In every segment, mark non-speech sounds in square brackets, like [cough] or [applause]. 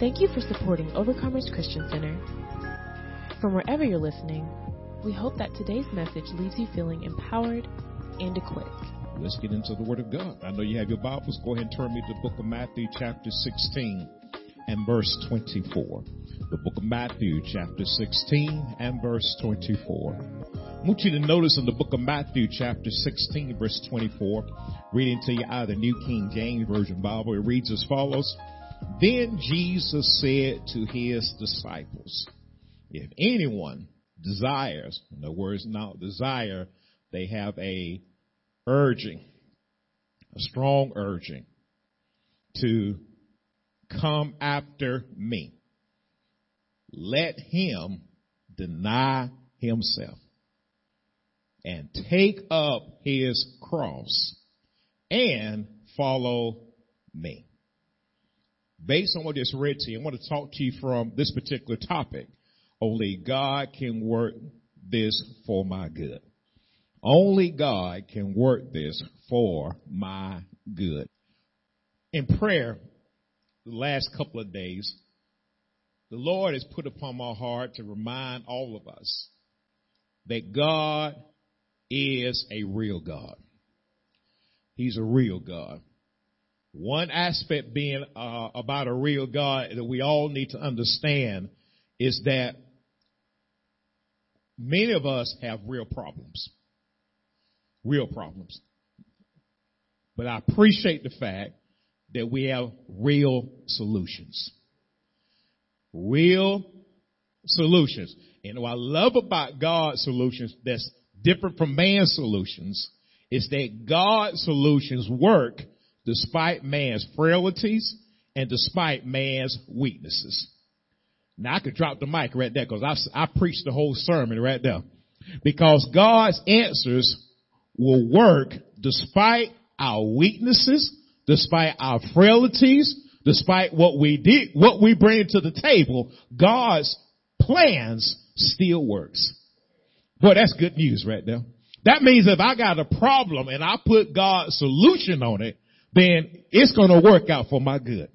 Thank you for supporting Overcomers Christian Center. From wherever you're listening, we hope that today's message leaves you feeling empowered and equipped. Let's get into the Word of God. I know you have your Bibles. Go ahead and turn me to the book of Matthew, chapter 16 and verse 24. The book of Matthew, chapter 16 and verse 24. I want you to notice in the book of Matthew, chapter 16, verse 24, reading to you out of the New King James Version Bible, it reads as follows. Then Jesus said to his disciples, if anyone desires, in other words, not desire, they have a urging, a strong urging to come after me. Let him deny himself and take up his cross and follow me based on what I just read to you, I want to talk to you from this particular topic. Only God can work this for my good. Only God can work this for my good. In prayer, the last couple of days, the Lord has put upon my heart to remind all of us that God is a real God. He's a real God. One aspect being uh, about a real God that we all need to understand is that many of us have real problems. Real problems. But I appreciate the fact that we have real solutions. Real solutions. And what I love about God's solutions that's different from man's solutions is that God's solutions work despite man's frailties and despite man's weaknesses. Now I could drop the mic right there because I, I preached the whole sermon right there. Because God's answers will work despite our weaknesses, despite our frailties, despite what we did, what we bring to the table, God's plans still works. Boy, that's good news right there. That means if I got a problem and I put God's solution on it, then it's going to work out for my good.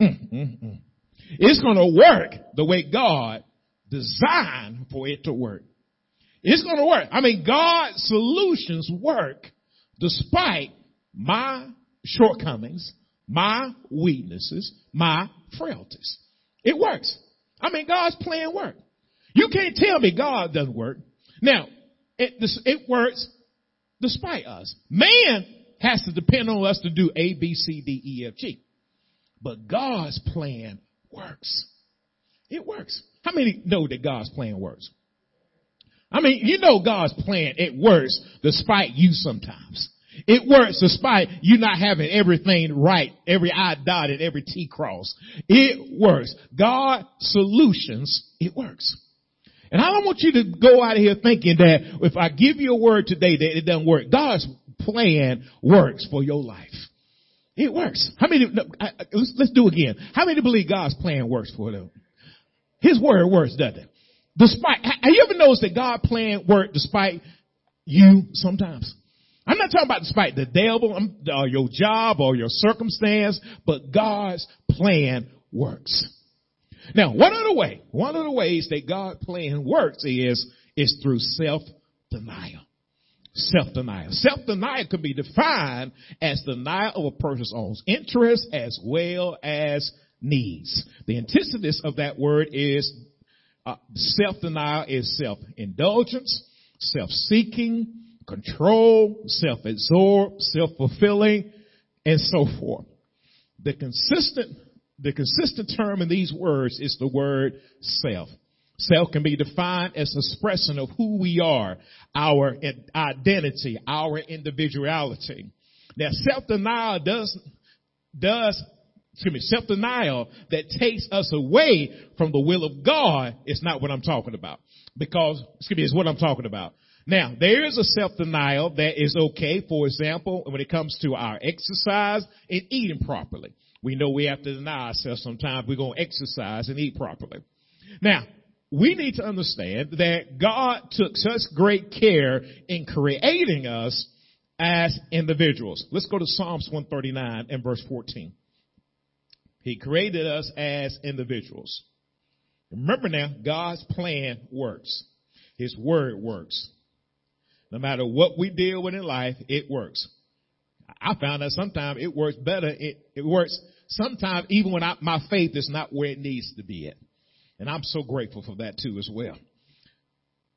Mm, mm, mm. It's going to work the way God designed for it to work. It's going to work. I mean, God's solutions work despite my shortcomings, my weaknesses, my frailties. It works. I mean, God's plan works. You can't tell me God doesn't work. Now, it, it works despite us. Man has to depend on us to do A, B, C, D, E, F, G. But God's plan works. It works. How many know that God's plan works? I mean, you know God's plan, it works despite you sometimes. It works despite you not having everything right, every I dotted, every T crossed. It works. God solutions, it works. And I don't want you to go out of here thinking that if I give you a word today that it doesn't work. God's plan works for your life. It works. How many, no, I, let's, let's do again. How many believe God's plan works for them? His word works, doesn't it? Despite, have you ever noticed that God plan work despite you sometimes? I'm not talking about despite the devil um, or your job or your circumstance, but God's plan works. Now, one of the way, one of the ways that God's plan works is, is through self-denial. Self-denial. Self-denial can be defined as denial of a person's own interests as well as needs. The antithesis of that word is uh, self-denial is self-indulgence, self-seeking, control, self-absorbed, self-fulfilling, and so forth. The consistent, the consistent term in these words is the word self. Self can be defined as expression of who we are, our identity, our individuality. Now self-denial does, does, excuse me, self-denial that takes us away from the will of God is not what I'm talking about. Because, excuse me, is what I'm talking about. Now, there is a self-denial that is okay, for example, when it comes to our exercise and eating properly. We know we have to deny ourselves sometimes. We're going to exercise and eat properly. Now, we need to understand that God took such great care in creating us as individuals. Let's go to Psalms 139 and verse 14. He created us as individuals. Remember now, God's plan works. His word works. No matter what we deal with in life, it works. I found that sometimes it works better. It, it works sometimes even when I, my faith is not where it needs to be at. And I'm so grateful for that too as well.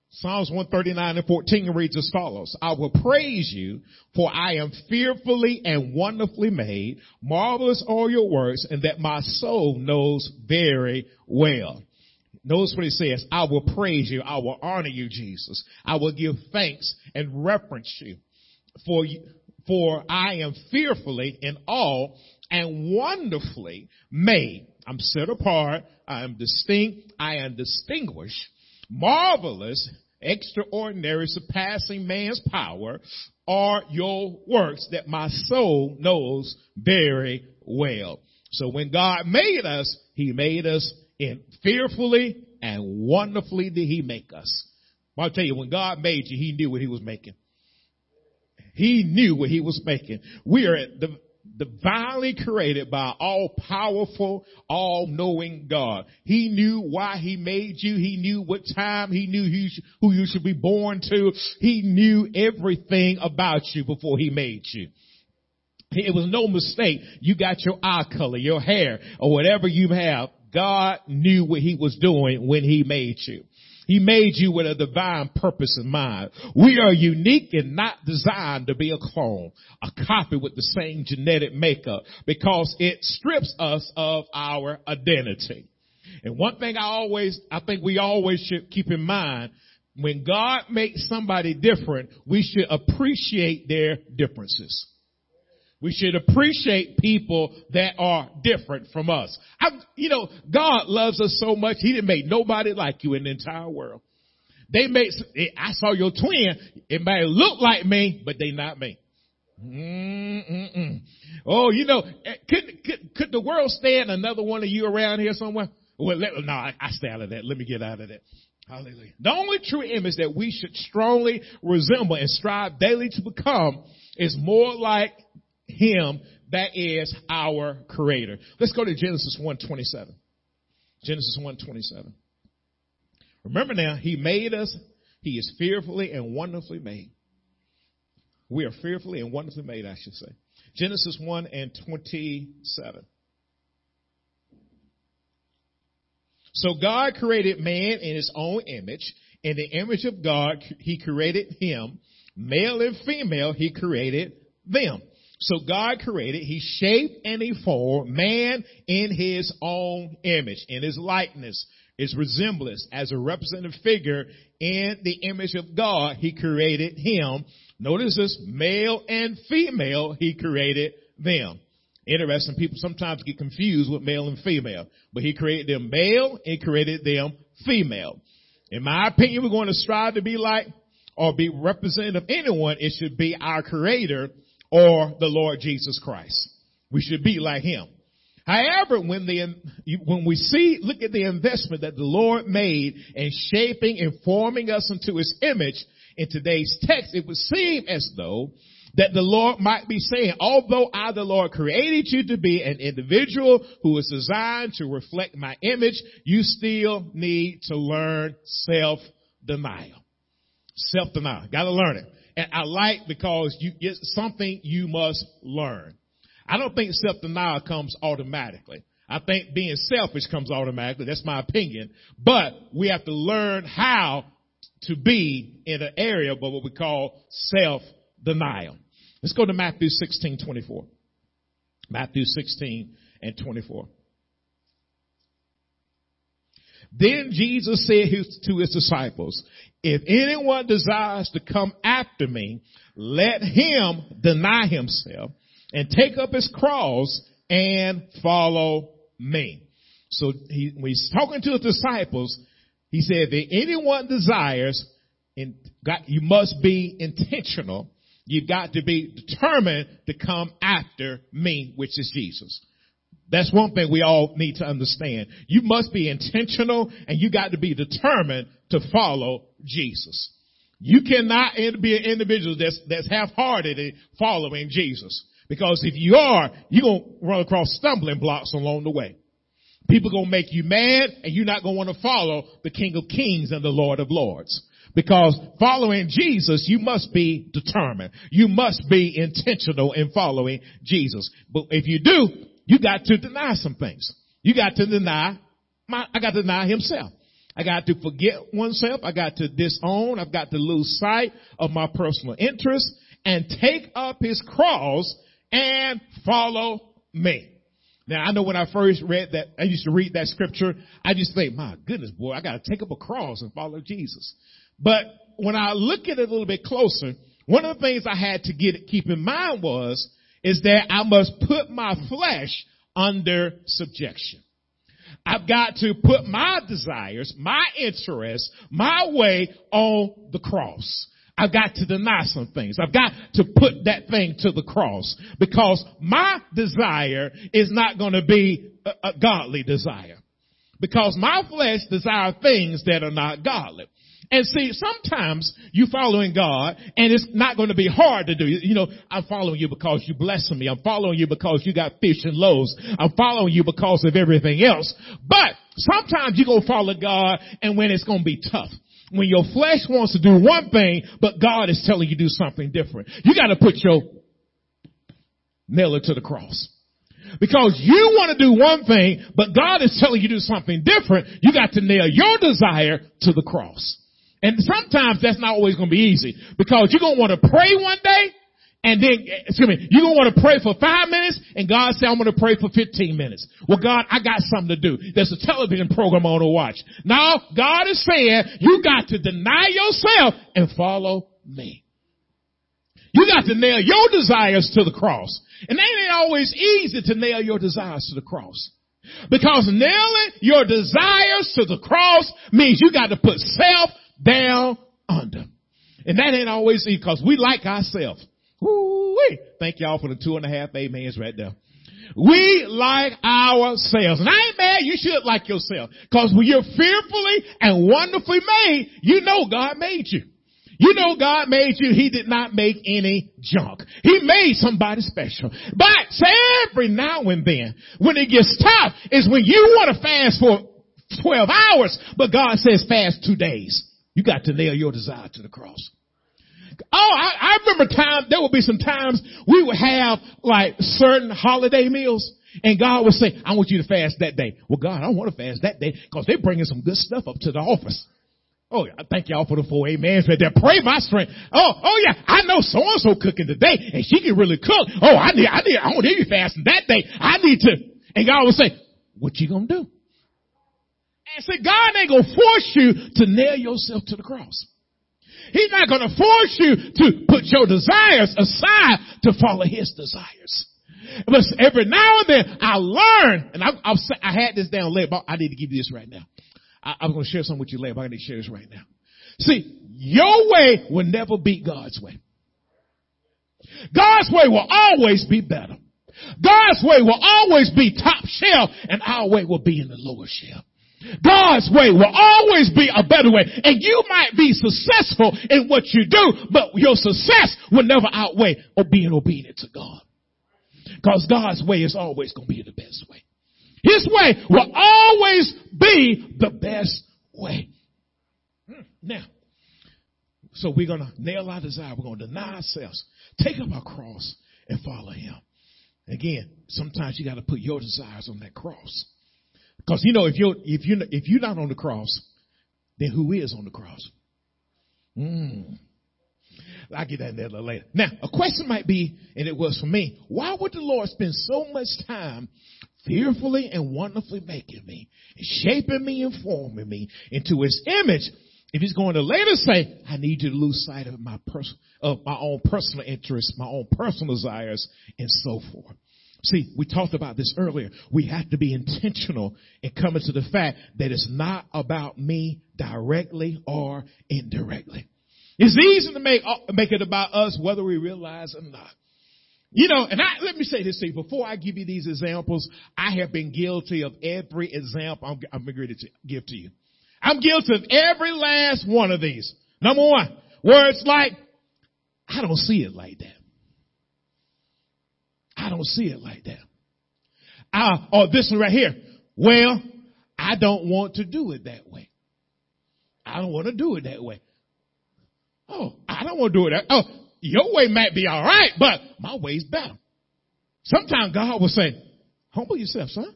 Psalms 139 and 14 reads as follows. I will praise you for I am fearfully and wonderfully made. Marvelous are your works and that my soul knows very well. Notice what he says. I will praise you. I will honor you, Jesus. I will give thanks and reference you for you, for I am fearfully in all and wonderfully made. I'm set apart. I am distinct. I am distinguished. Marvelous, extraordinary, surpassing man's power are your works that my soul knows very well. So when God made us, He made us in fearfully and wonderfully did He make us. I'll tell you, when God made you, He knew what He was making. He knew what He was making. We are the divinely created by all powerful, all knowing God. He knew why he made you. He knew what time. He knew who you should be born to. He knew everything about you before he made you. It was no mistake. You got your eye color, your hair, or whatever you have. God knew what he was doing when he made you. He made you with a divine purpose in mind. We are unique and not designed to be a clone, a copy with the same genetic makeup because it strips us of our identity. And one thing I always, I think we always should keep in mind, when God makes somebody different, we should appreciate their differences. We should appreciate people that are different from us. I, you know, God loves us so much, He didn't make nobody like you in the entire world. They made, I saw your twin, it may look like me, but they not me. Mm-mm-mm. Oh, you know, eh, could, could, could the world stand another one of you around here somewhere? Well, let, no, I, I stay out of that. Let me get out of that. Hallelujah. The only true image that we should strongly resemble and strive daily to become is more like him that is our creator. Let's go to Genesis 1:27. Genesis 1:27. Remember now, he made us. He is fearfully and wonderfully made. We are fearfully and wonderfully made, I should say. Genesis 1 and 27. So God created man in his own image. In the image of God, he created him. Male and female, he created them. So God created, He shaped and He formed man in His own image, in His likeness, His resemblance as a representative figure in the image of God. He created him. Notice this, male and female, He created them. Interesting, people sometimes get confused with male and female, but He created them male and created them female. In my opinion, we're going to strive to be like or be representative of anyone. It should be our creator or the Lord Jesus Christ. We should be like him. However, when the, when we see, look at the investment that the Lord made in shaping and forming us into his image in today's text, it would seem as though that the Lord might be saying, although I, the Lord, created you to be an individual who is designed to reflect my image, you still need to learn self-denial. Self-denial. Gotta learn it. And I like because you, it's something you must learn. I don't think self-denial comes automatically. I think being selfish comes automatically. That's my opinion. But we have to learn how to be in an area of what we call self-denial. Let's go to Matthew 16, 24. Matthew 16 and 24. Then Jesus said to his disciples, if anyone desires to come after me, let him deny himself and take up his cross and follow me. So he, when he's talking to his disciples, he said, if anyone desires, and you must be intentional. You've got to be determined to come after me, which is Jesus. That's one thing we all need to understand. You must be intentional and you got to be determined to follow Jesus. You cannot be an individual that's, that's half-hearted in following Jesus. Because if you are, you're going to run across stumbling blocks along the way. People going to make you mad and you're not going to want to follow the King of Kings and the Lord of Lords. Because following Jesus, you must be determined. You must be intentional in following Jesus. But if you do, you got to deny some things. You got to deny, my, I got to deny himself. I got to forget oneself. I got to disown. I've got to lose sight of my personal interests and take up his cross and follow me. Now I know when I first read that, I used to read that scripture, I just think, my goodness, boy, I gotta take up a cross and follow Jesus. But when I look at it a little bit closer, one of the things I had to get, keep in mind was, is that I must put my flesh under subjection. I've got to put my desires, my interests, my way on the cross. I've got to deny some things. I've got to put that thing to the cross because my desire is not going to be a, a godly desire. Because my flesh desire things that are not godly. And see, sometimes you following God and it's not going to be hard to do. You know, I'm following you because you blessing me. I'm following you because you got fish and loaves. I'm following you because of everything else. But sometimes you go follow God and when it's going to be tough. When your flesh wants to do one thing, but God is telling you do something different. You got to put your nail to the cross. Because you want to do one thing, but God is telling you do something different, you got to nail your desire to the cross. And sometimes that's not always going to be easy because you're going to want to pray one day and then, excuse me, you're going to want to pray for five minutes and God said, I'm going to pray for 15 minutes. Well, God, I got something to do. There's a television program I want to watch. Now, God is saying you got to deny yourself and follow me. You got to nail your desires to the cross. And it ain't always easy to nail your desires to the cross. Because nailing your desires to the cross means you got to put self down under. And that ain't always easy because we like ourselves. Woo-wee. Thank y'all for the two and a half amens right there. We like ourselves. And I ain't mad, you should like yourself. Cause when you're fearfully and wonderfully made, you know God made you. You know God made you, He did not make any junk. He made somebody special. But every now and then, when it gets tough, is when you want to fast for 12 hours, but God says fast two days. You got to nail your desire to the cross. Oh, I, I remember times, there would be some times we would have like certain holiday meals and God would say, I want you to fast that day. Well, God, I don't want to fast that day because they're bringing some good stuff up to the office. Oh, I thank y'all for the four amens right there. Pray my strength. Oh, oh yeah, I know so and so cooking today and she can really cook. Oh, I need, I need, I want to you fasting that day. I need to. And God would say, what you gonna do? Say, God ain't gonna force you to nail yourself to the cross. He's not gonna force you to put your desires aside to follow His desires. But every now and then I learn, and I, I, I had this down later, but I need to give you this right now. I, I'm to share something with you later, but I need to share this right now. See, your way will never beat God's way. God's way will always be better. God's way will always be top shelf and our way will be in the lower shelf. God's way will always be a better way. And you might be successful in what you do, but your success will never outweigh being obedient to God. Because God's way is always going to be the best way. His way will always be the best way. Hmm. Now, so we're going to nail our desire. We're going to deny ourselves, take up our cross, and follow Him. Again, sometimes you got to put your desires on that cross. Because you know, if you're if you if you're not on the cross, then who is on the cross? Mm. I'll get that in there later. Now, a question might be, and it was for me, why would the Lord spend so much time fearfully and wonderfully making me, shaping me and forming me into his image if he's going to later say, I need you to lose sight of my pers- of my own personal interests, my own personal desires, and so forth. See, we talked about this earlier. We have to be intentional in coming to the fact that it's not about me directly or indirectly. It's easy to make, uh, make it about us whether we realize it or not. You know, and I, let me say this to you. Before I give you these examples, I have been guilty of every example I'm, I'm going to give to you. I'm guilty of every last one of these. Number one, words like, I don't see it like that. Don't see it like that. Uh, or this one right here. Well, I don't want to do it that way. I don't want to do it that way. Oh, I don't want to do it that. Oh, your way might be all right, but my way's better. Sometimes God will say, humble yourself, son.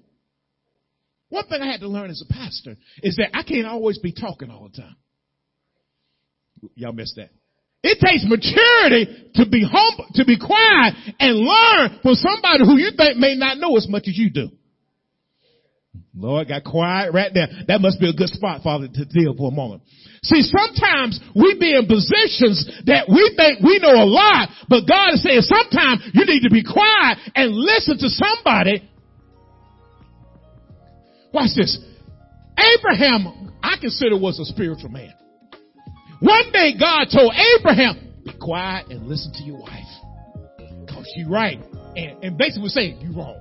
One thing I had to learn as a pastor is that I can't always be talking all the time. Y'all missed that. It takes maturity to be humble, to be quiet and learn from somebody who you think may not know as much as you do. Lord got quiet right there. That must be a good spot, Father, to deal for a moment. See, sometimes we be in positions that we think we know a lot, but God is saying sometimes you need to be quiet and listen to somebody. Watch this. Abraham, I consider was a spiritual man. One day God told Abraham, be quiet and listen to your wife. Cause she right. And, and basically was saying, you wrong.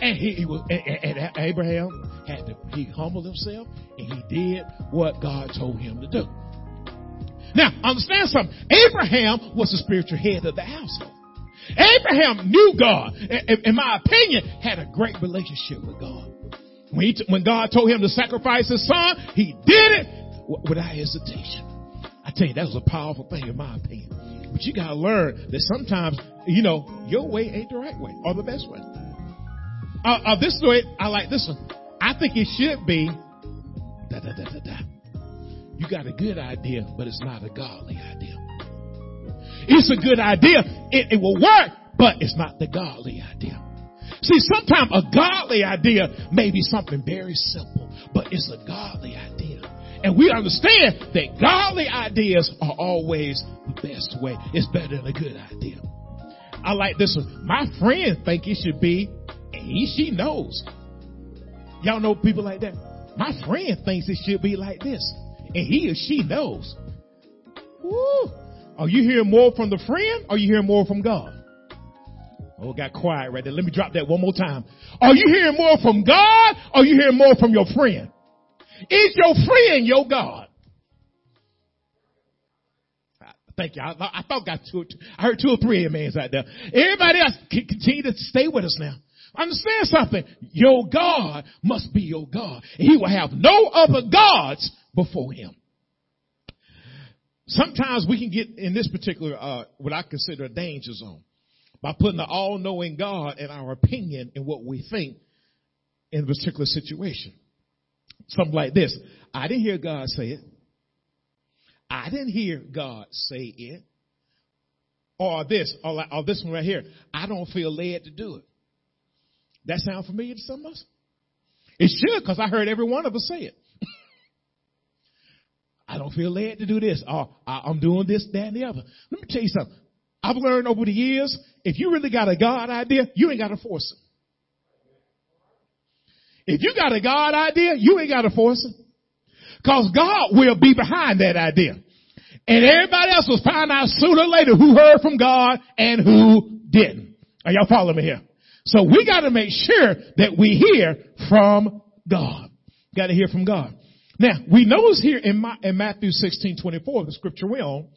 And he, he was, and, and Abraham had to, he humbled himself and he did what God told him to do. Now, understand something. Abraham was the spiritual head of the household. Abraham knew God, in my opinion, had a great relationship with God. When, he, when God told him to sacrifice his son, he did it without hesitation. I tell you, that was a powerful thing in my opinion. But you gotta learn that sometimes, you know, your way ain't the right way or the best way. Uh, uh, this story, I like this one. I think it should be da da da da da. You got a good idea, but it's not a godly idea. It's a good idea. It, it will work, but it's not the godly idea. See, sometimes a godly idea may be something very simple, but it's a godly idea. And we understand that godly ideas are always the best way. It's better than a good idea. I like this one. My friend think it should be, and he, she knows. Y'all know people like that? My friend thinks it should be like this, and he or she knows. Woo. Are you hearing more from the friend or are you hearing more from God? Oh, got quiet right there. Let me drop that one more time. Are you hearing more from God or are you hearing more from your friend? Is your friend your God? Thank you. I, I thought got two, I heard two or three amens out there. Everybody else, continue to stay with us now. Understand something. Your God must be your God. He will have no other gods before him. Sometimes we can get in this particular, uh, what I consider a danger zone by putting the all-knowing God in our opinion and what we think in a particular situation. Something like this. I didn't hear God say it. I didn't hear God say it. Or this, or, or this one right here. I don't feel led to do it. That sound familiar to some of us? It should, because I heard every one of us say it. [laughs] I don't feel led to do this. Or I'm doing this, that, and the other. Let me tell you something. I've learned over the years, if you really got a God idea, you ain't got to force it. If you got a God idea, you ain't got to force it. Cause God will be behind that idea. And everybody else will find out sooner or later who heard from God and who didn't. Are y'all following me here? So we got to make sure that we hear from God. Got to hear from God. Now, we notice here in, in Matthew 16, 24, the scripture we on,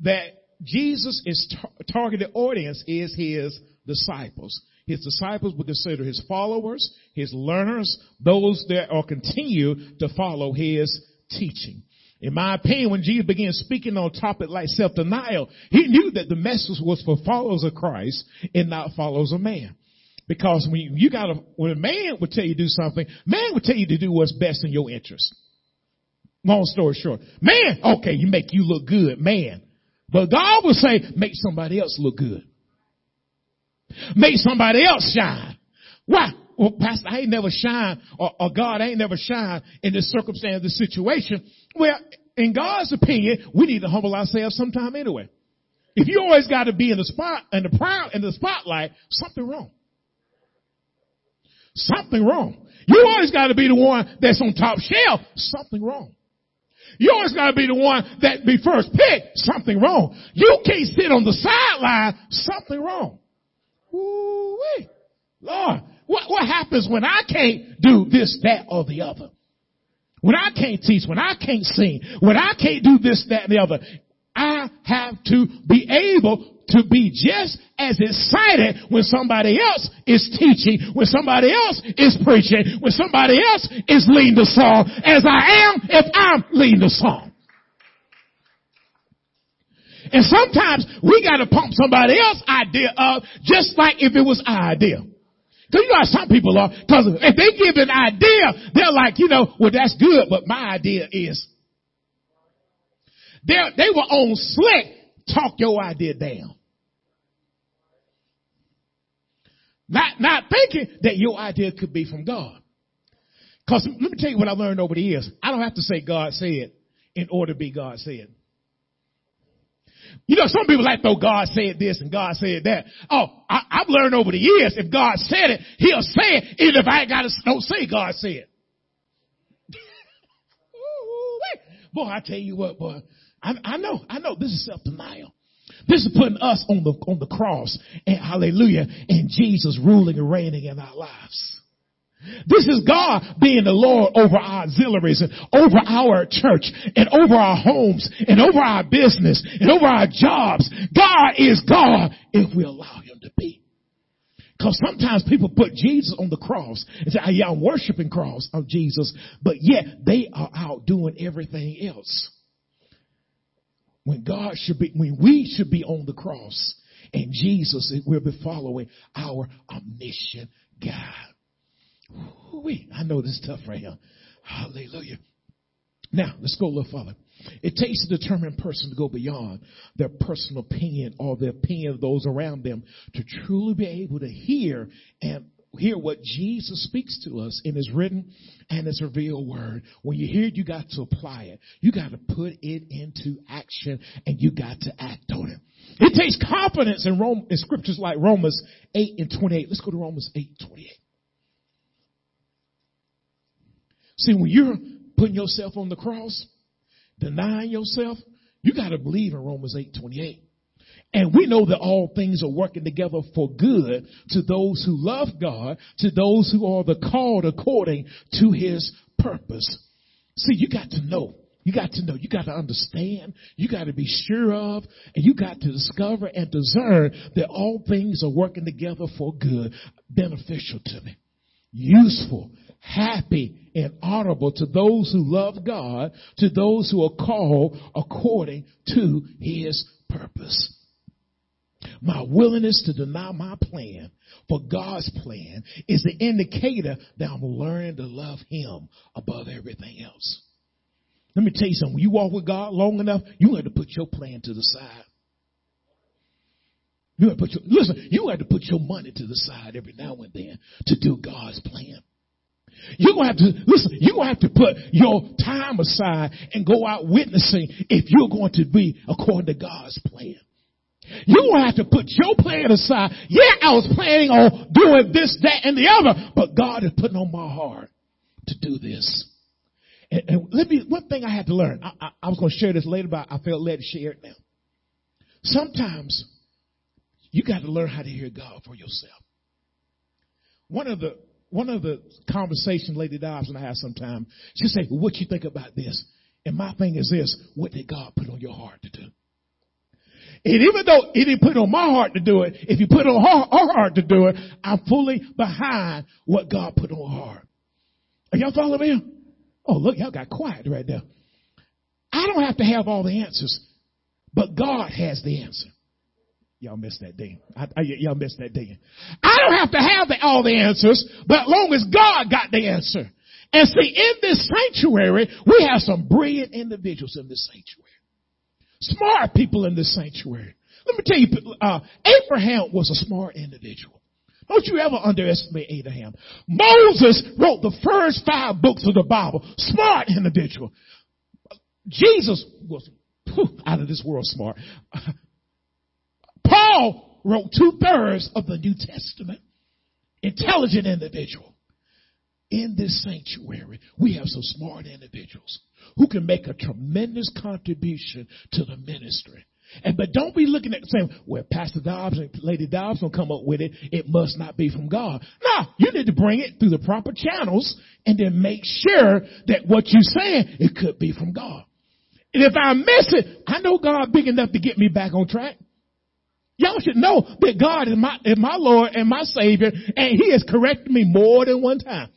that Jesus' is tar- targeted audience is his disciples. His disciples would consider his followers, his learners, those that are continue to follow his teaching. In my opinion, when Jesus began speaking on a topic like self-denial, he knew that the message was for followers of Christ and not followers of man. Because when you gotta, when a man would tell you to do something, man would tell you to do what's best in your interest. Long story short. Man, okay, you make you look good, man. But God will say, make somebody else look good. Make somebody else shine. Why? Well, Pastor, I ain't never shine, or, or God ain't never shine in this circumstance, this situation. Well, in God's opinion, we need to humble ourselves sometime anyway. If you always got to be in the spot, in the proud, in the spotlight, something wrong. Something wrong. You always got to be the one that's on top shelf. Something wrong. You always got to be the one that be first pick. Something wrong. You can't sit on the sideline. Something wrong. Ooh-wee. Lord, what, what happens when I can't do this, that, or the other? When I can't teach, when I can't sing, when I can't do this, that, and the other, I have to be able to be just as excited when somebody else is teaching, when somebody else is preaching, when somebody else is leading the song as I am if I'm leading the song. And sometimes we gotta pump somebody else's idea up just like if it was our idea. Cause you know how some people are, cause if they give an idea, they're like, you know, well that's good, but my idea is. they they were on slick, talk your idea down. Not, not thinking that your idea could be from God. Cause let me tell you what I learned over the years. I don't have to say God said in order to be God said. You know, some people like, though God said this and God said that. Oh, I, have learned over the years, if God said it, He'll say it, even if I ain't got to don't say God said. [laughs] boy, I tell you what, boy, I, I know, I know this is self-denial. This is putting us on the, on the cross and hallelujah and Jesus ruling and reigning in our lives. This is God being the Lord over our auxiliaries and over our church and over our homes and over our business and over our jobs. God is God if we allow him to be. Cause sometimes people put Jesus on the cross and say, ah, yeah, I'm worshiping cross of Jesus, but yet they are out doing everything else. When God should be, when we should be on the cross and Jesus will be following our omniscient God. I know this is tough right here. Hallelujah. Now, let's go a little further. It takes a determined person to go beyond their personal opinion or the opinion of those around them to truly be able to hear and hear what Jesus speaks to us in his written and his revealed word. When you hear it, you got to apply it. You got to put it into action and you got to act on it. It takes confidence in Rome, in scriptures like Romans 8 and 28. Let's go to Romans 8 28. See, when you're putting yourself on the cross, denying yourself, you got to believe in Romans 8 28. And we know that all things are working together for good to those who love God, to those who are the called according to his purpose. See, you got to know. You got to know. You got to understand. You got to be sure of, and you got to discover and discern that all things are working together for good, beneficial to me, useful, happy and honorable to those who love God, to those who are called according to his purpose. My willingness to deny my plan for God's plan is the indicator that I'm learning to love him above everything else. Let me tell you something. When you walk with God long enough, you have to put your plan to the side. You have to put your, listen, you have to put your money to the side every now and then to do God's plan. You're gonna have to, listen, you're gonna have to put your time aside and go out witnessing if you're going to be according to God's plan. You're gonna have to put your plan aside. Yeah, I was planning on doing this, that, and the other, but God is putting on my heart to do this. And, and let me, one thing I had to learn, I, I, I was gonna share this later, but I felt led to share it now. Sometimes you got to learn how to hear God for yourself. One of the one of the conversations Lady Dobbs and I have sometime, she say, well, what you think about this? And my thing is this, what did God put on your heart to do? And even though it didn't put on my heart to do it, if you put on her, her heart to do it, I'm fully behind what God put on her heart. Are y'all following me? Oh, look, y'all got quiet right there. I don't have to have all the answers, but God has the answer. Y'all missed that day. I, y'all missed that day. I don't have to have the, all the answers, but long as God got the answer. And see, in this sanctuary, we have some brilliant individuals in this sanctuary. Smart people in this sanctuary. Let me tell you, uh, Abraham was a smart individual. Don't you ever underestimate Abraham. Moses wrote the first five books of the Bible. Smart individual. Jesus was whew, out of this world smart. [laughs] Paul wrote two thirds of the New Testament. Intelligent individual. In this sanctuary, we have some smart individuals who can make a tremendous contribution to the ministry. And but don't be looking at saying, well, Pastor Dobbs and Lady Dobbs will come up with it. It must not be from God. No, you need to bring it through the proper channels and then make sure that what you're saying, it could be from God. And if I miss it, I know God big enough to get me back on track. Y'all should know that God is my, is my Lord and my Savior, and He has corrected me more than one time.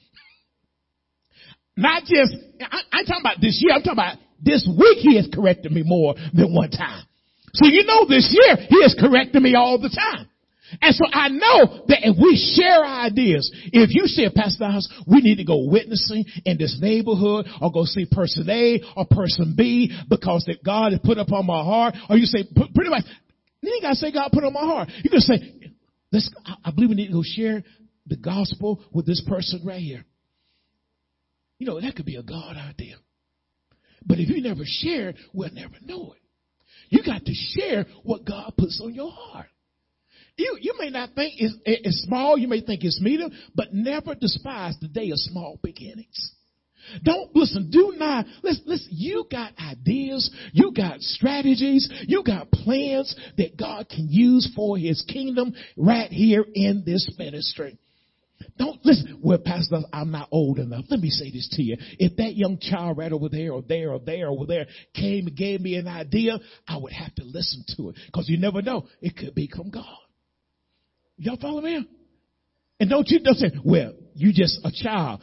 Not just, I, I'm talking about this year, I'm talking about this week He has corrected me more than one time. So you know this year He has corrected me all the time. And so I know that if we share ideas, if you say, Pastor House, we need to go witnessing in this neighborhood or go see person A or person B because that God has put upon my heart, or you say, pretty much, you ain't got to say God put on my heart. You can say, let's, I believe we need to go share the gospel with this person right here. You know, that could be a God idea. But if you never share we'll never know it. You got to share what God puts on your heart. You, you may not think it's, it's small, you may think it's medium, but never despise the day of small beginnings. Don't listen, do not listen, listen, you got ideas, you got strategies, you got plans that God can use for his kingdom right here in this ministry. Don't listen. Well, Pastor, I'm not old enough. Let me say this to you. If that young child right over there or there or there or there came and gave me an idea, I would have to listen to it because you never know. It could become God. Y'all follow me? And don't you don't say, well, you just a child.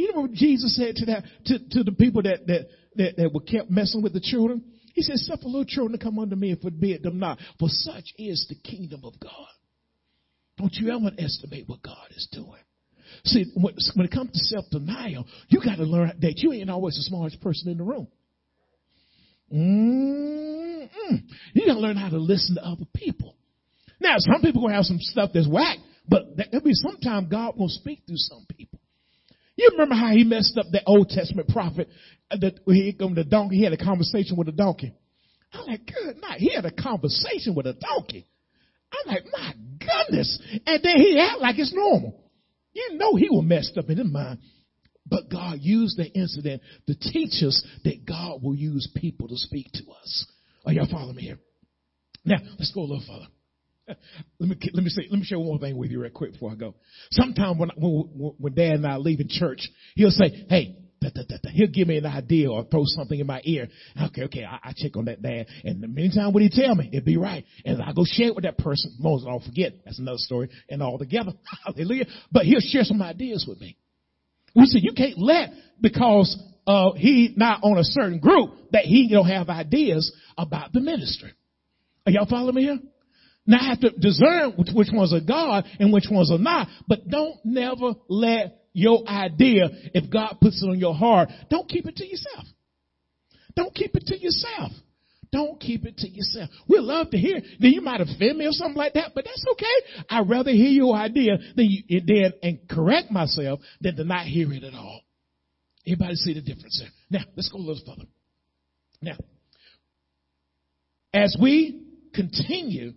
You know what Jesus said to that to, to the people that, that that that were kept messing with the children? He said, Suffer little children to come unto me and forbid them not. For such is the kingdom of God. Don't you ever estimate what God is doing. See, when, it comes to self-denial, you got to learn that you ain't always the smartest person in the room. Mm-mm. You got to learn how to listen to other people. Now, some people gonna have some stuff that's whack, but there'll be some time God will speak through some people. You remember how he messed up that Old Testament prophet uh, that he come the donkey, he had a conversation with a donkey. I'm like, good night. He had a conversation with a donkey. I'm like, my goodness. And then he act like it's normal. You know he was messed up in his mind. But God used the incident to teach us that God will use people to speak to us. Are y'all following me here? Now, let's go a little further let me let me say let me share one thing with you real quick before I go. Sometimes when when, when Dad and I leave in church, he'll say, "Hey." Da, da, da, he'll give me an idea or throw something in my ear. Okay, okay, I, I check on that dad. And many times when he tell me, it'd be right. And I go share it with that person. Most I'll forget. That's another story. And all together. [laughs] Hallelujah. But he'll share some ideas with me. We said, you can't let, because uh, he not on a certain group, that he don't have ideas about the ministry. Are y'all following me here? Now I have to discern which, ones are God and which ones are not. But don't never let your idea, if God puts it on your heart, don't keep it to yourself. Don't keep it to yourself. Don't keep it to yourself. We'd love to hear. Then you might offend me or something like that, but that's okay. I'd rather hear your idea than you, than, and correct myself than to not hear it at all. Everybody see the difference there. Now, let's go a little further. Now, as we continue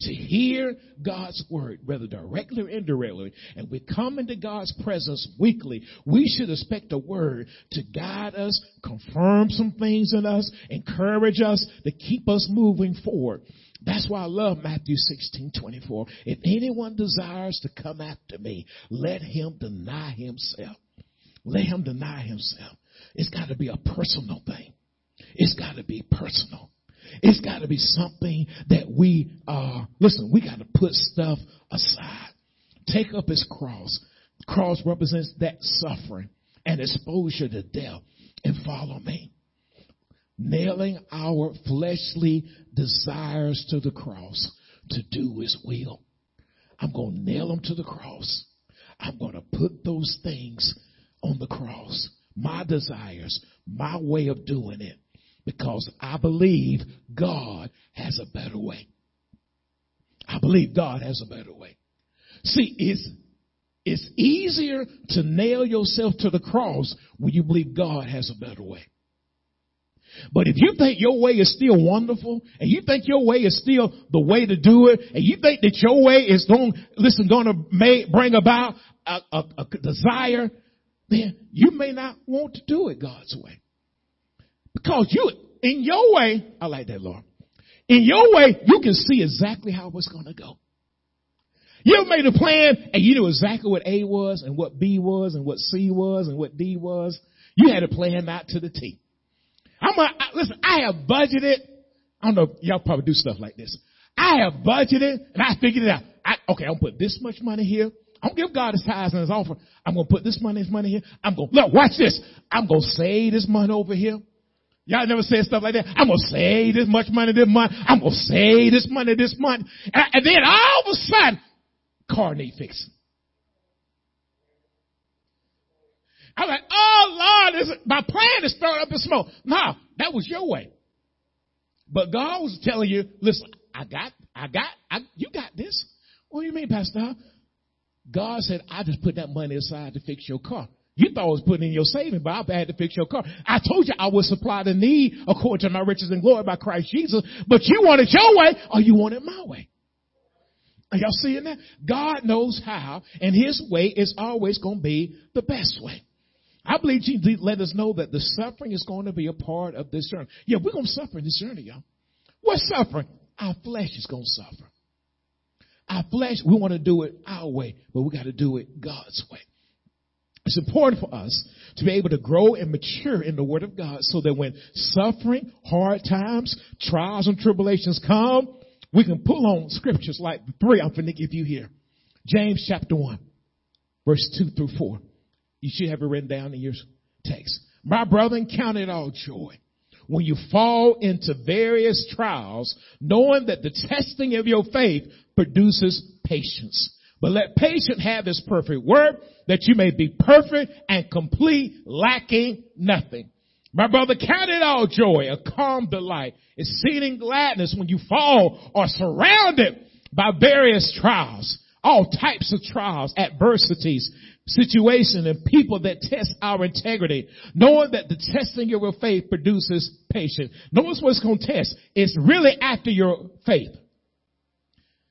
to hear God's word, whether directly or indirectly, and we come into God's presence weekly, we should expect a word to guide us, confirm some things in us, encourage us to keep us moving forward. That's why I love Matthew 16, 24. If anyone desires to come after me, let him deny himself. Let him deny himself. It's got to be a personal thing. It's got to be personal. It's got to be something that we are, listen, we got to put stuff aside. Take up his cross. Cross represents that suffering and exposure to death and follow me. Nailing our fleshly desires to the cross to do his will. I'm going to nail them to the cross. I'm going to put those things on the cross. My desires, my way of doing it because I believe God has a better way. I believe God has a better way. See, it's, it's easier to nail yourself to the cross when you believe God has a better way. But if you think your way is still wonderful, and you think your way is still the way to do it, and you think that your way is going, listen, going to bring about a, a, a desire, then you may not want to do it God's way. Because you, in your way, I like that, Lord. In your way, you can see exactly how it's going to go. You made a plan and you knew exactly what A was and what B was and what C was and what D was? You had a plan out to the T. I'm a, I, listen, I have budgeted. I don't know, y'all probably do stuff like this. I have budgeted and I figured it out. I, okay, I'm gonna put this much money here. I'm gonna give God his tithes and his offering. I'm gonna put this money, his money here. I'm gonna, look, watch this. I'm gonna save this money over here. Y'all never said stuff like that. I'm gonna save this much money this month. I'm gonna save this money this month. And, and then all of a sudden, car need fixing. I'm like, oh Lord, is, my plan is thrown up in smoke. No, that was your way. But God was telling you, listen, I got, I got, I, you got this. What do you mean, Pastor? God said, I just put that money aside to fix your car. You thought I was putting in your saving, but I had to fix your car. I told you I would supply the need according to my riches and glory by Christ Jesus, but you want it your way or you want it my way. Are y'all seeing that? God knows how, and his way is always going to be the best way. I believe Jesus let us know that the suffering is going to be a part of this journey. Yeah, we're going to suffer in this journey, y'all. What's suffering? Our flesh is going to suffer. Our flesh, we want to do it our way, but we got to do it God's way. It's important for us to be able to grow and mature in the Word of God so that when suffering, hard times, trials, and tribulations come, we can pull on scriptures like the three I'm going to give you here. James chapter 1, verse 2 through 4. You should have it written down in your text. My brethren, count it all joy when you fall into various trials, knowing that the testing of your faith produces patience. But let patience have its perfect work, that you may be perfect and complete, lacking nothing. My brother, count it all joy, a calm delight, exceeding gladness when you fall or surrounded by various trials, all types of trials, adversities, situation and people that test our integrity, knowing that the testing of your faith produces patience. Notice what's going to test. It's really after your faith.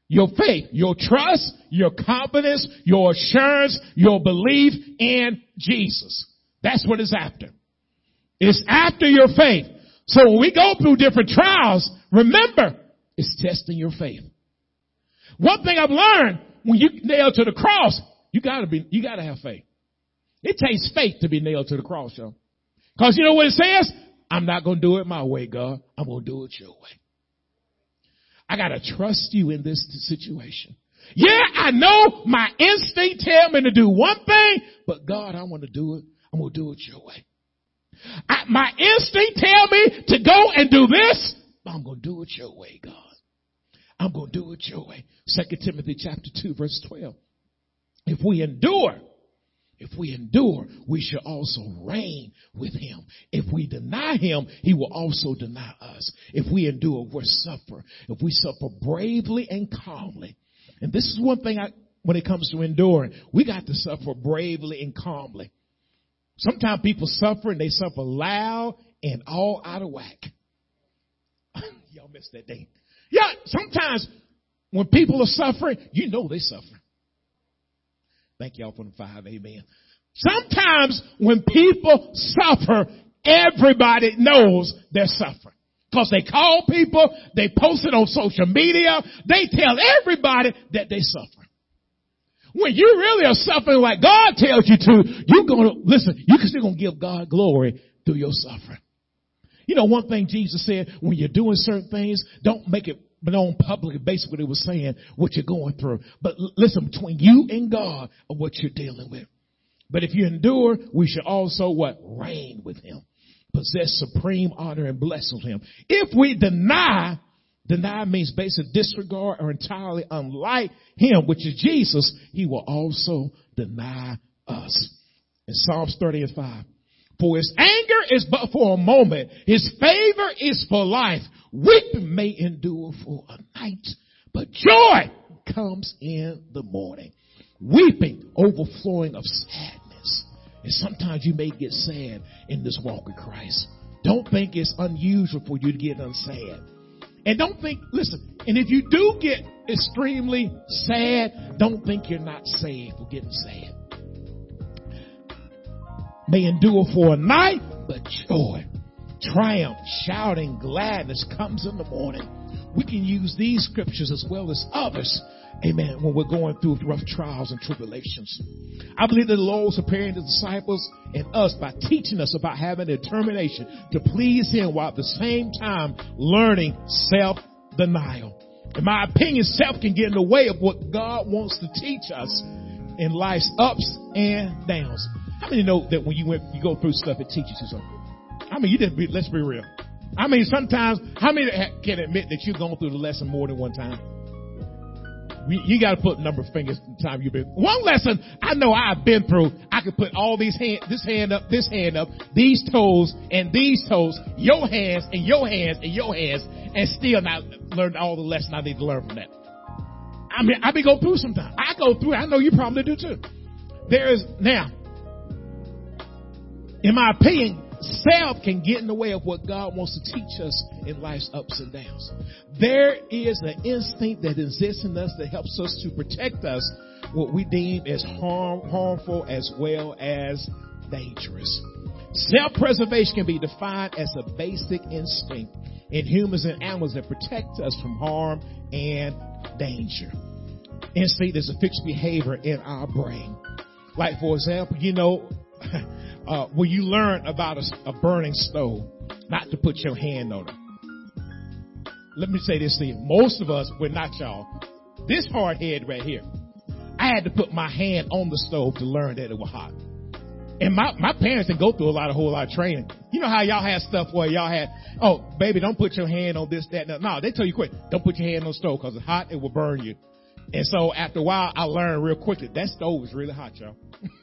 Your faith, your trust, your confidence, your assurance, your belief in Jesus. That's what it's after. It's after your faith. So when we go through different trials, remember, it's testing your faith. One thing I've learned, when you nail to the cross, you gotta be, you gotta have faith. It takes faith to be nailed to the cross, y'all. Cause you know what it says? I'm not gonna do it my way, God. I'm gonna do it your way. I gotta trust you in this situation. Yeah, I know my instinct tell me to do one thing, but God, I want to do it. I'm gonna do it your way. I, my instinct tell me to go and do this, but I'm gonna do it your way, God. I'm gonna do it your way. Second Timothy chapter 2 verse 12. If we endure, if we endure, we shall also reign with him. If we deny him, he will also deny us. If we endure, we suffer. If we suffer bravely and calmly. And this is one thing I, when it comes to enduring, we got to suffer bravely and calmly. Sometimes people suffer and they suffer loud and all out of whack. [laughs] Y'all missed that day. Yeah, sometimes when people are suffering, you know they're suffering. Thank y'all for the five. Amen. Sometimes when people suffer, everybody knows they're suffering. Cause they call people, they post it on social media, they tell everybody that they suffer. When you really are suffering like God tells you to, you're gonna, listen, you're still gonna give God glory through your suffering. You know, one thing Jesus said, when you're doing certain things, don't make it known publicly, basically what was saying, what you're going through. But listen, between you and God of what you're dealing with. But if you endure, we should also what? Reign with him. Possess supreme honor and bless him. If we deny, deny means basically disregard or entirely unlike him, which is Jesus, he will also deny us. In Psalms 30 and 5. For his anger is but for a moment. His favor is for life. Weeping may endure for a night, but joy comes in the morning. Weeping, overflowing of sadness. And sometimes you may get sad in this walk with Christ. Don't think it's unusual for you to get unsad. And don't think, listen, and if you do get extremely sad, don't think you're not saved for getting sad. May endure for a night, but joy triumph, shouting, gladness comes in the morning. We can use these scriptures as well as others, amen, when we're going through rough trials and tribulations. I believe that the Lord was preparing the disciples and us by teaching us about having a determination to please Him while at the same time learning self-denial. In my opinion, self can get in the way of what God wants to teach us in life's ups and downs. How many know that when you went, you go through stuff, it teaches you something? I mean, you didn't be, let's be real. I mean, sometimes, how many can admit that you've gone through the lesson more than one time? You got to put number of fingers the time you've been. One lesson I know I've been through, I could put all these hand, this hand up, this hand up, these toes and these toes, your hands and your hands and your hands, and still not learn all the lesson I need to learn from that. I mean, I be go through sometimes. I go through. I know you probably do too. There is now, in my opinion, self can get in the way of what God wants to teach us in life's ups and downs. There is an instinct that exists in us that helps us to protect us what we deem as harm, harmful as well as dangerous. Self-preservation can be defined as a basic instinct in humans and animals that protect us from harm and danger. Instinct is a fixed behavior in our brain. Like for example, you know, [laughs] uh, when you learn about a, a burning stove, not to put your hand on it. Let me say this to you. Most of us, we're not y'all. This hard head right here, I had to put my hand on the stove to learn that it was hot. And my, my parents didn't go through a lot, a whole lot of training. You know how y'all had stuff where y'all had, oh, baby, don't put your hand on this, that, no. No, they tell you quick, don't put your hand on the stove because it's hot, it will burn you. And so after a while, I learned real quickly that stove is really hot, y'all. [laughs]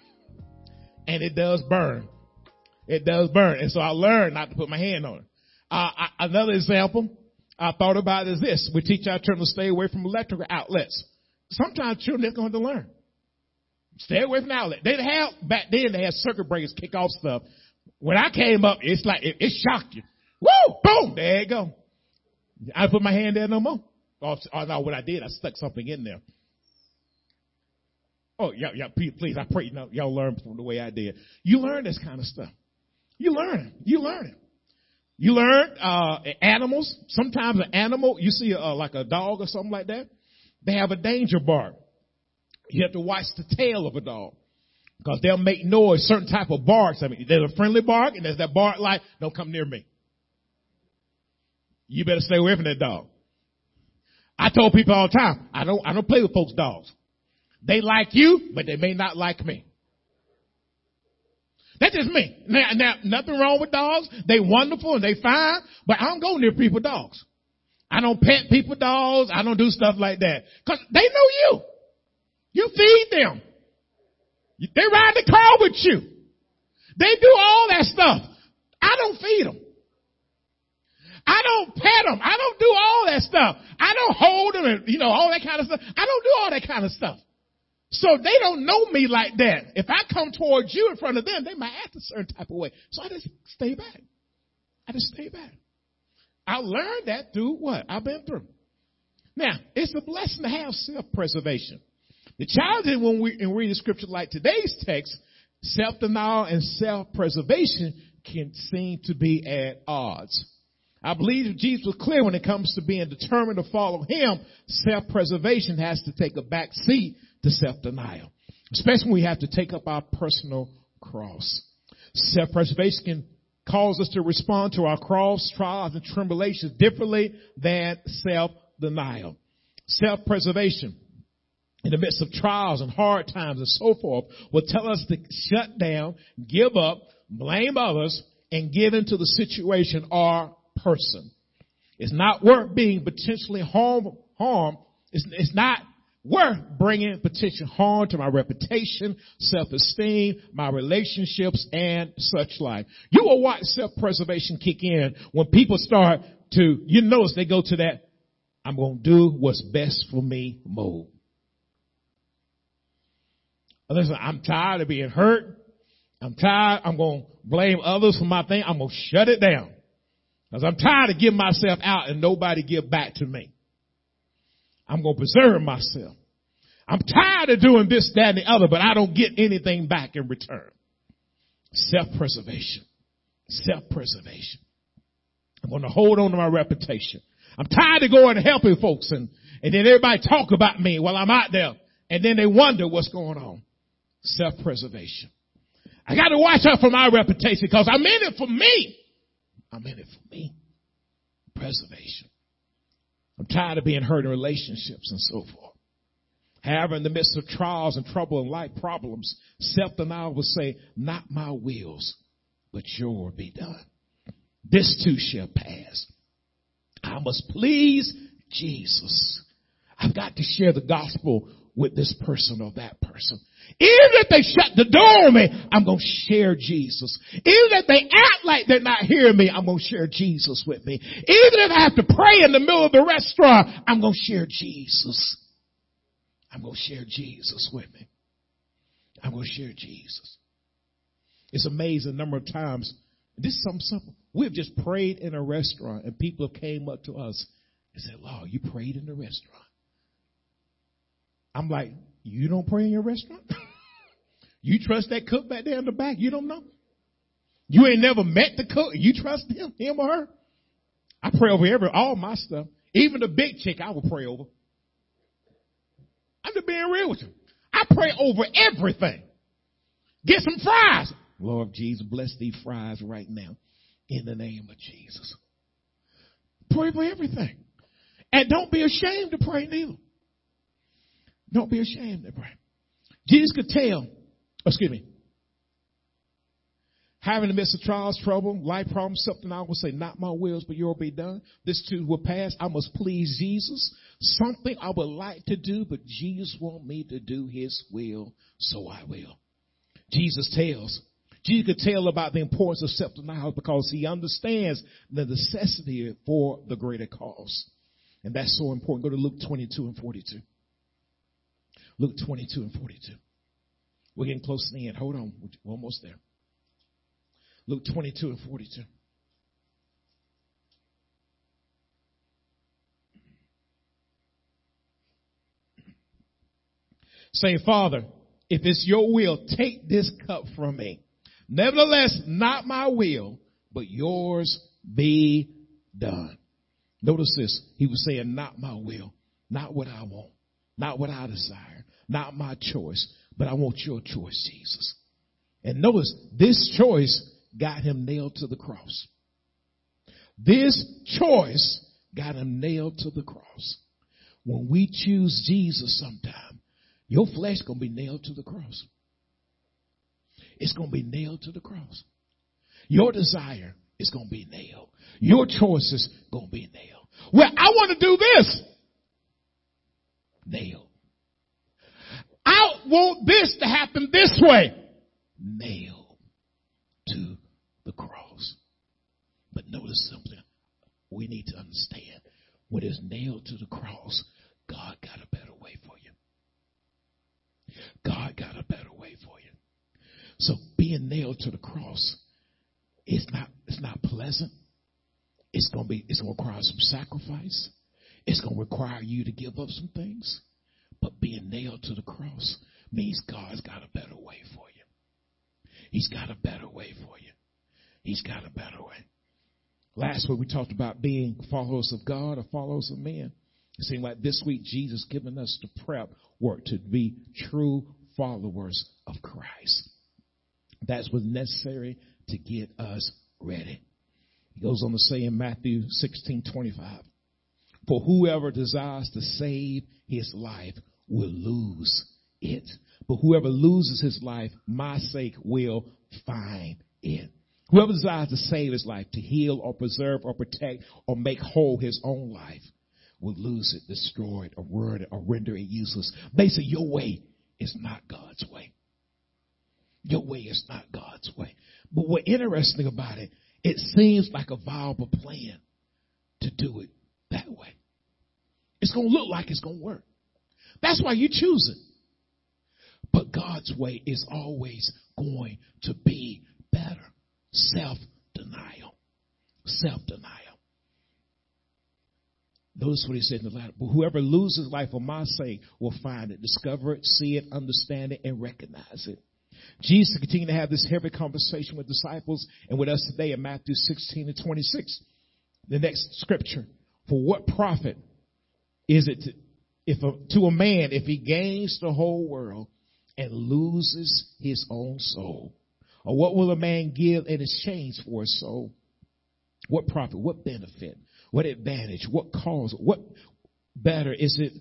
and it does burn. It does burn. And so I learned not to put my hand on it. Uh, I, another example I thought about is this. We teach our children to stay away from electrical outlets. Sometimes children are going to learn. Stay away from the outlet. They have, back then they had circuit breakers kick off stuff. When I came up, it's like, it, it shocked you. Woo! Boom! There you go. I put my hand there no more. Or, or no, what I did, I stuck something in there. Oh, yeah, yeah, please, I pray you know, y'all learn from the way I did. You learn this kind of stuff. You learn. You learn. You learn, uh, animals. Sometimes an animal, you see uh, like a dog or something like that, they have a danger bark. You have to watch the tail of a dog. Because they'll make noise, certain type of barks. I mean, there's a friendly bark and there's that bark like, don't come near me. You better stay away from that dog. I told people all the time, I don't, I don't play with folks' dogs. They like you, but they may not like me. That's just me. Now, now, nothing wrong with dogs. They wonderful and they fine, but I don't go near people dogs. I don't pet people dogs. I don't do stuff like that. Cause they know you. You feed them. They ride the car with you. They do all that stuff. I don't feed them. I don't pet them. I don't do all that stuff. I don't hold them and, you know, all that kind of stuff. I don't do all that kind of stuff. So they don't know me like that. If I come towards you in front of them, they might act a certain type of way. So I just stay back. I just stay back. I learned that through what I've been through. Now, it's a blessing to have self-preservation. The challenge is when we read the scripture like today's text, self-denial and self-preservation can seem to be at odds. I believe Jesus was clear when it comes to being determined to follow him, self-preservation has to take a back seat to self-denial. Especially when we have to take up our personal cross. Self-preservation can cause us to respond to our cross, trials, and tribulations differently than self-denial. Self-preservation in the midst of trials and hard times and so forth will tell us to shut down, give up, blame others, and give into the situation or person. It's not worth being potentially harm, harm. It's, it's not worth bringing potential harm to my reputation, self-esteem, my relationships, and such like. You will watch self-preservation kick in when people start to, you notice they go to that, I'm going to do what's best for me mode. Listen, I'm tired of being hurt. I'm tired. I'm going to blame others for my thing. I'm going to shut it down. Because I'm tired of giving myself out and nobody give back to me. I'm going to preserve myself. I'm tired of doing this, that, and the other, but I don't get anything back in return. Self-preservation. Self-preservation. I'm going to hold on to my reputation. I'm tired of going and helping folks and, and then everybody talk about me while I'm out there and then they wonder what's going on. Self-preservation. I got to watch out for my reputation because I'm in it for me. I'm in it for me. Preservation. I'm tired of being hurt in relationships and so forth. However, in the midst of trials and trouble and life problems, self-denial will say, not my wills, but your be done. This too shall pass. I must please Jesus. I've got to share the gospel with this person or that person. Even if they shut the door on me, I'm going to share Jesus. Even if they act like they're not hearing me, I'm going to share Jesus with me. Even if I have to pray in the middle of the restaurant, I'm going to share Jesus. I'm going to share Jesus with me. I'm going to share Jesus. It's amazing the number of times. This is something simple. We've just prayed in a restaurant and people have came up to us and said, Lord, you prayed in the restaurant. I'm like, you don't pray in your restaurant? [laughs] you trust that cook back there in the back? You don't know? You ain't never met the cook. You trust him, him or her? I pray over every, all my stuff. Even the big chick I will pray over. I'm just being real with you. I pray over everything. Get some fries. Lord Jesus, bless these fries right now in the name of Jesus. Pray for everything. And don't be ashamed to pray neither. Don't be ashamed pray. Jesus could tell, oh, excuse me, having the midst of trials, trouble, life problems, something I will say, not my wills, but your will be done. This too will pass. I must please Jesus. Something I would like to do, but Jesus want me to do his will, so I will. Jesus tells, Jesus could tell about the importance of self-denial because he understands the necessity for the greater cause. And that's so important. Go to Luke 22 and 42. Luke 22 and 42. We're getting close to the end. Hold on. We're almost there. Luke 22 and 42. Say, Father, if it's your will, take this cup from me. Nevertheless, not my will, but yours be done. Notice this. He was saying, not my will, not what I want, not what I desire, not my choice, but I want your choice, Jesus. And notice this choice got him nailed to the cross. This choice got him nailed to the cross. When we choose Jesus sometime, your flesh gonna be nailed to the cross. It's gonna be nailed to the cross. Your desire is gonna be nailed. Your choices gonna be nailed. Well, I want to do this. Nailed. I want this to happen this way. Nailed to the cross. But notice something we need to understand. When it's nailed to the cross, God got a better way for you. God got a better way for you. So being nailed to the cross is not, it's not pleasant. It's to be, it's to require some sacrifice. It's going to require you to give up some things. But being nailed to the cross means God's got a better way for you. He's got a better way for you. He's got a better way. Last week we talked about being followers of God or followers of men. It seemed like this week Jesus given us the prep work to be true followers of Christ. That's what's necessary to get us ready. He goes on to say in Matthew 16, 25, for whoever desires to save his life will lose it. But whoever loses his life, my sake will find it. Whoever desires to save his life, to heal or preserve or protect or make whole his own life, will lose it, destroy it, or ruin it, or render it useless. Basically, your way is not God's way. Your way is not God's way. But what's interesting about it, it seems like a viable plan to do it that way. It's going to look like it's going to work. That's why you choose it. But God's way is always going to be better. Self denial. Self denial. Notice what he said in the latter. But whoever loses life for my sake will find it, discover it, see it, understand it, and recognize it. Jesus continued to have this heavy conversation with disciples and with us today in Matthew 16 and 26. The next scripture. For what profit is it to, if a, to a man if he gains the whole world and loses his own soul? Or what will a man give in exchange for his soul? What profit? What benefit? What advantage? What cause? What better is it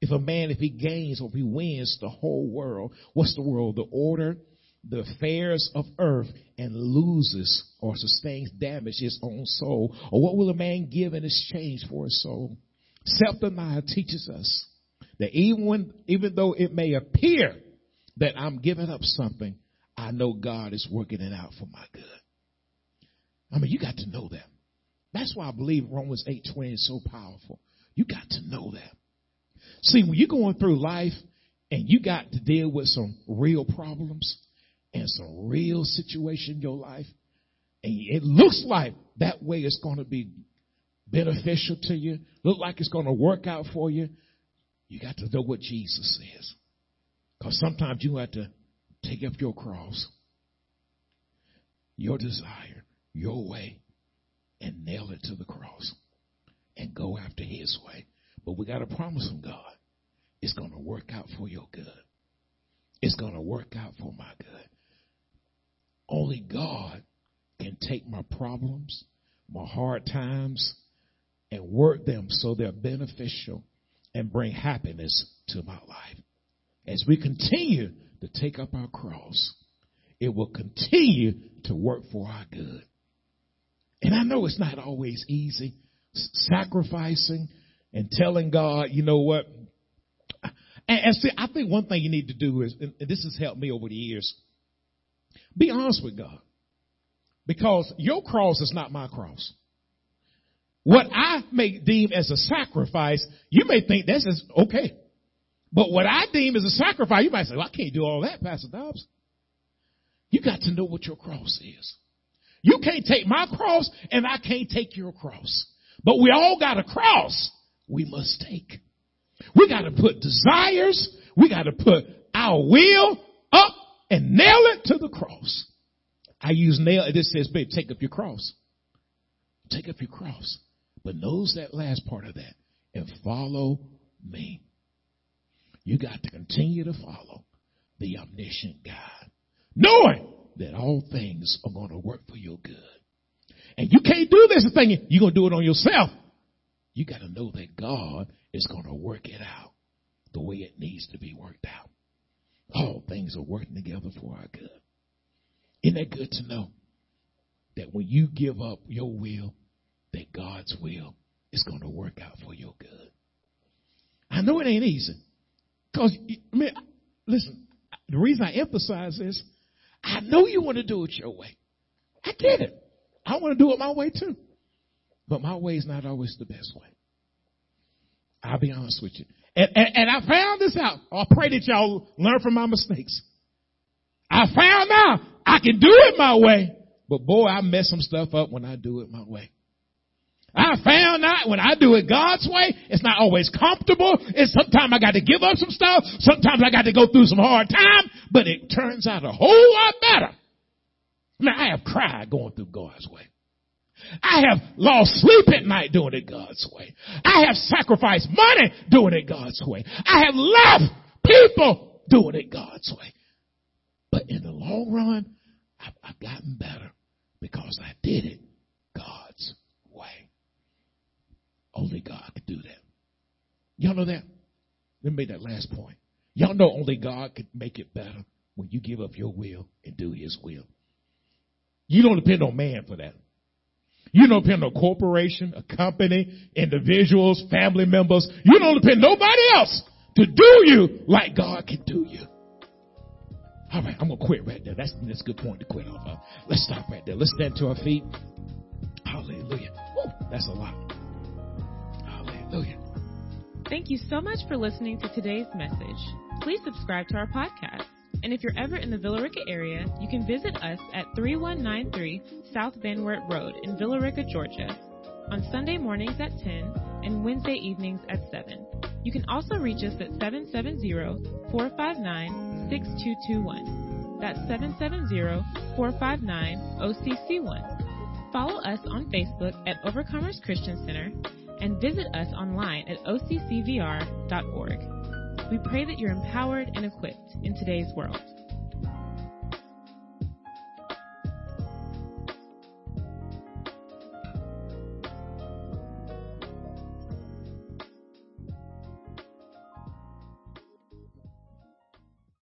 if a man, if he gains or if he wins the whole world? What's the world? The order, the affairs of earth and loses or sustains damage his own soul? Or what will a man give in exchange for his soul? Self-denial teaches us that even when, even though it may appear that I'm giving up something, I know God is working it out for my good. I mean, you got to know that. That's why I believe Romans 8:20 is so powerful. You got to know that. See, when you're going through life and you got to deal with some real problems and some real situation in your life, and it looks like that way it's going to be beneficial to you, look like it's going to work out for you, you got to know what Jesus says. Because sometimes you have to take up your cross, your desire, your way, and nail it to the cross and go after his way. But we got a promise from God. It's going to work out for your good. It's going to work out for my good. Only God can take my problems, my hard times, and work them so they're beneficial and bring happiness to my life. As we continue to take up our cross, it will continue to work for our good. And I know it's not always easy sacrificing and telling God, you know what? And, and see, I think one thing you need to do is, and this has helped me over the years, be honest with God. Because your cross is not my cross. What I may deem as a sacrifice, you may think this is okay. But what I deem as a sacrifice, you might say, well, I can't do all that, Pastor Dobbs. You got to know what your cross is. You can't take my cross and I can't take your cross. But we all got a cross we must take. We got to put desires, we got to put our will and nail it to the cross. I use nail, this says, babe, take up your cross. Take up your cross. But knows that last part of that and follow me. You got to continue to follow the omniscient God, knowing that all things are going to work for your good. And you can't do this thing, you're going to do it on yourself. You got to know that God is going to work it out the way it needs to be worked out. All things are working together for our good. Isn't that good to know that when you give up your will that God's will is going to work out for your good. I know it ain't easy. Because, I mean, listen, the reason I emphasize this, I know you want to do it your way. I get it. I want to do it my way too. But my way is not always the best way. I'll be honest with you. And, and, and I found this out. Oh, I pray that y'all learn from my mistakes. I found out I can do it my way, but boy, I mess some stuff up when I do it my way. I found out when I do it God's way, it's not always comfortable. It's sometimes I got to give up some stuff. Sometimes I got to go through some hard time, but it turns out a whole lot better. Now I have cried going through God's way. I have lost sleep at night doing it God's way. I have sacrificed money doing it God's way. I have left people doing it God's way. But in the long run, I've, I've gotten better because I did it God's way. Only God could do that. Y'all know that? Let me make that last point. Y'all know only God could make it better when you give up your will and do his will. You don't depend on man for that. You don't depend on a corporation, a company, individuals, family members. You don't depend nobody else to do you like God can do you. All right, I'm gonna quit right there. That's that's a good point to quit off of. Let's stop right there. Let's stand to our feet. Hallelujah. Woo, that's a lot. Hallelujah. Thank you so much for listening to today's message. Please subscribe to our podcast. And if you're ever in the Villa Rica area, you can visit us at 3193 South Van Wert Road in Villa Rica, Georgia, on Sunday mornings at 10 and Wednesday evenings at 7. You can also reach us at 770-459-6221. That's 770-459-OCC1. Follow us on Facebook at Overcomers Christian Center and visit us online at occvr.org. We pray that you're empowered and equipped in today's world.